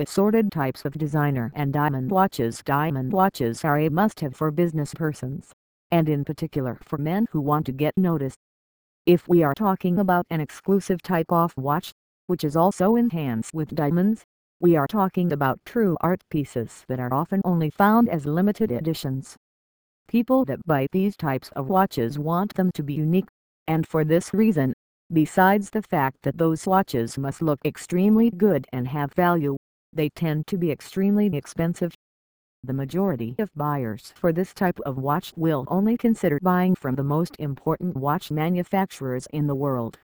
assorted types of designer and diamond watches. Diamond watches are a must-have for business persons, and in particular for men who want to get noticed. If we are talking about an exclusive type of watch, which is also enhanced with diamonds, we are talking about true art pieces that are often only found as limited editions. People that buy these types of watches want them to be unique, and for this reason, besides the fact that those watches must look extremely good and have value, they tend to be extremely expensive. The majority of buyers for this type of watch will only consider buying from the most important watch manufacturers in the world.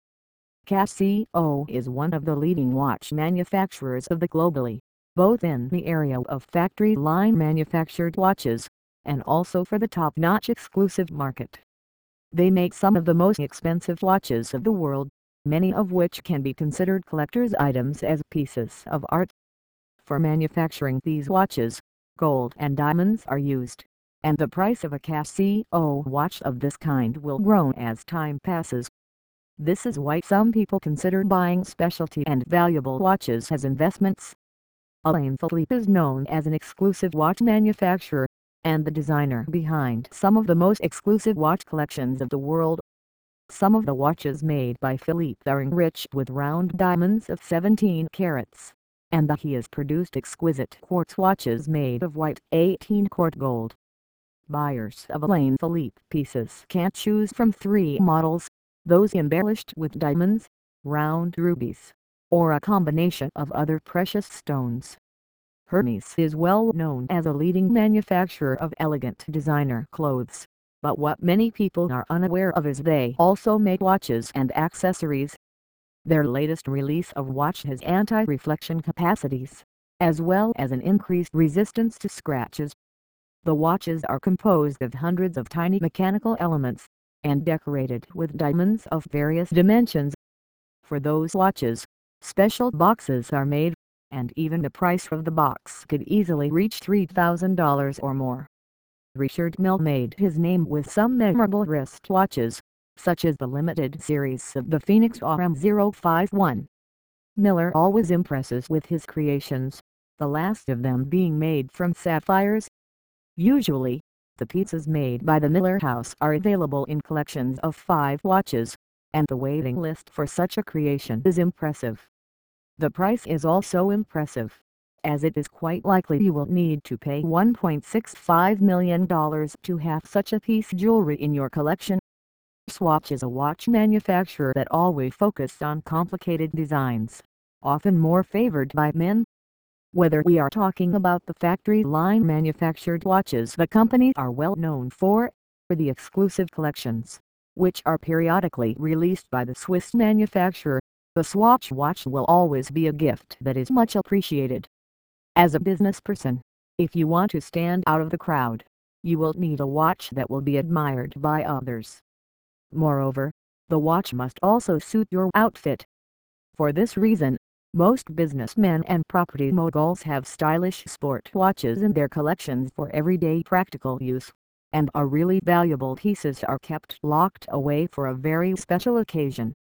Casio is one of the leading watch manufacturers of the globally, both in the area of factory line manufactured watches, and also for the top-notch exclusive market. They make some of the most expensive watches of the world, many of which can be considered collector's items as pieces of art. For manufacturing these watches, gold and diamonds are used, and the price of a Casio watch of this kind will grow as time passes. This is why some people consider buying specialty and valuable watches as investments. Alain Philippe is known as an exclusive watch manufacturer, and the designer behind some of the most exclusive watch collections of the world. Some of the watches made by Philippe are enriched with round diamonds of 17 carats and that he has produced exquisite quartz watches made of white 18-karat gold. Buyers of Alain Philippe pieces can't choose from three models, those embellished with diamonds, round rubies, or a combination of other precious stones. Hermes is well known as a leading manufacturer of elegant designer clothes, but what many people are unaware of is they also make watches and accessories their latest release of watch has anti-reflection capacities, as well as an increased resistance to scratches. The watches are composed of hundreds of tiny mechanical elements, and decorated with diamonds of various dimensions. For those watches, special boxes are made, and even the price of the box could easily reach $3,000 or more. Richard Mille made his name with some memorable wrist watches, such as the limited series of the Phoenix RM051. Miller always impresses with his creations, the last of them being made from sapphires. Usually, the pieces made by the Miller House are available in collections of five watches, and the waiting list for such a creation is impressive. The price is also impressive, as it is quite likely you will need to pay $1.65 million to have such a piece jewelry in your collection. Swatch is a watch manufacturer that always focused on complicated designs, often more favored by men. Whether we are talking about the factory line manufactured watches the company are well known for, or the exclusive collections, which are periodically released by the Swiss manufacturer, the Swatch watch will always be a gift that is much appreciated. As a business person, if you want to stand out of the crowd, you will need a watch that will be admired by others. Moreover, the watch must also suit your outfit. For this reason, most businessmen and property moguls have stylish sport watches in their collections for everyday practical use, and our really valuable pieces are kept locked away for a very special occasion.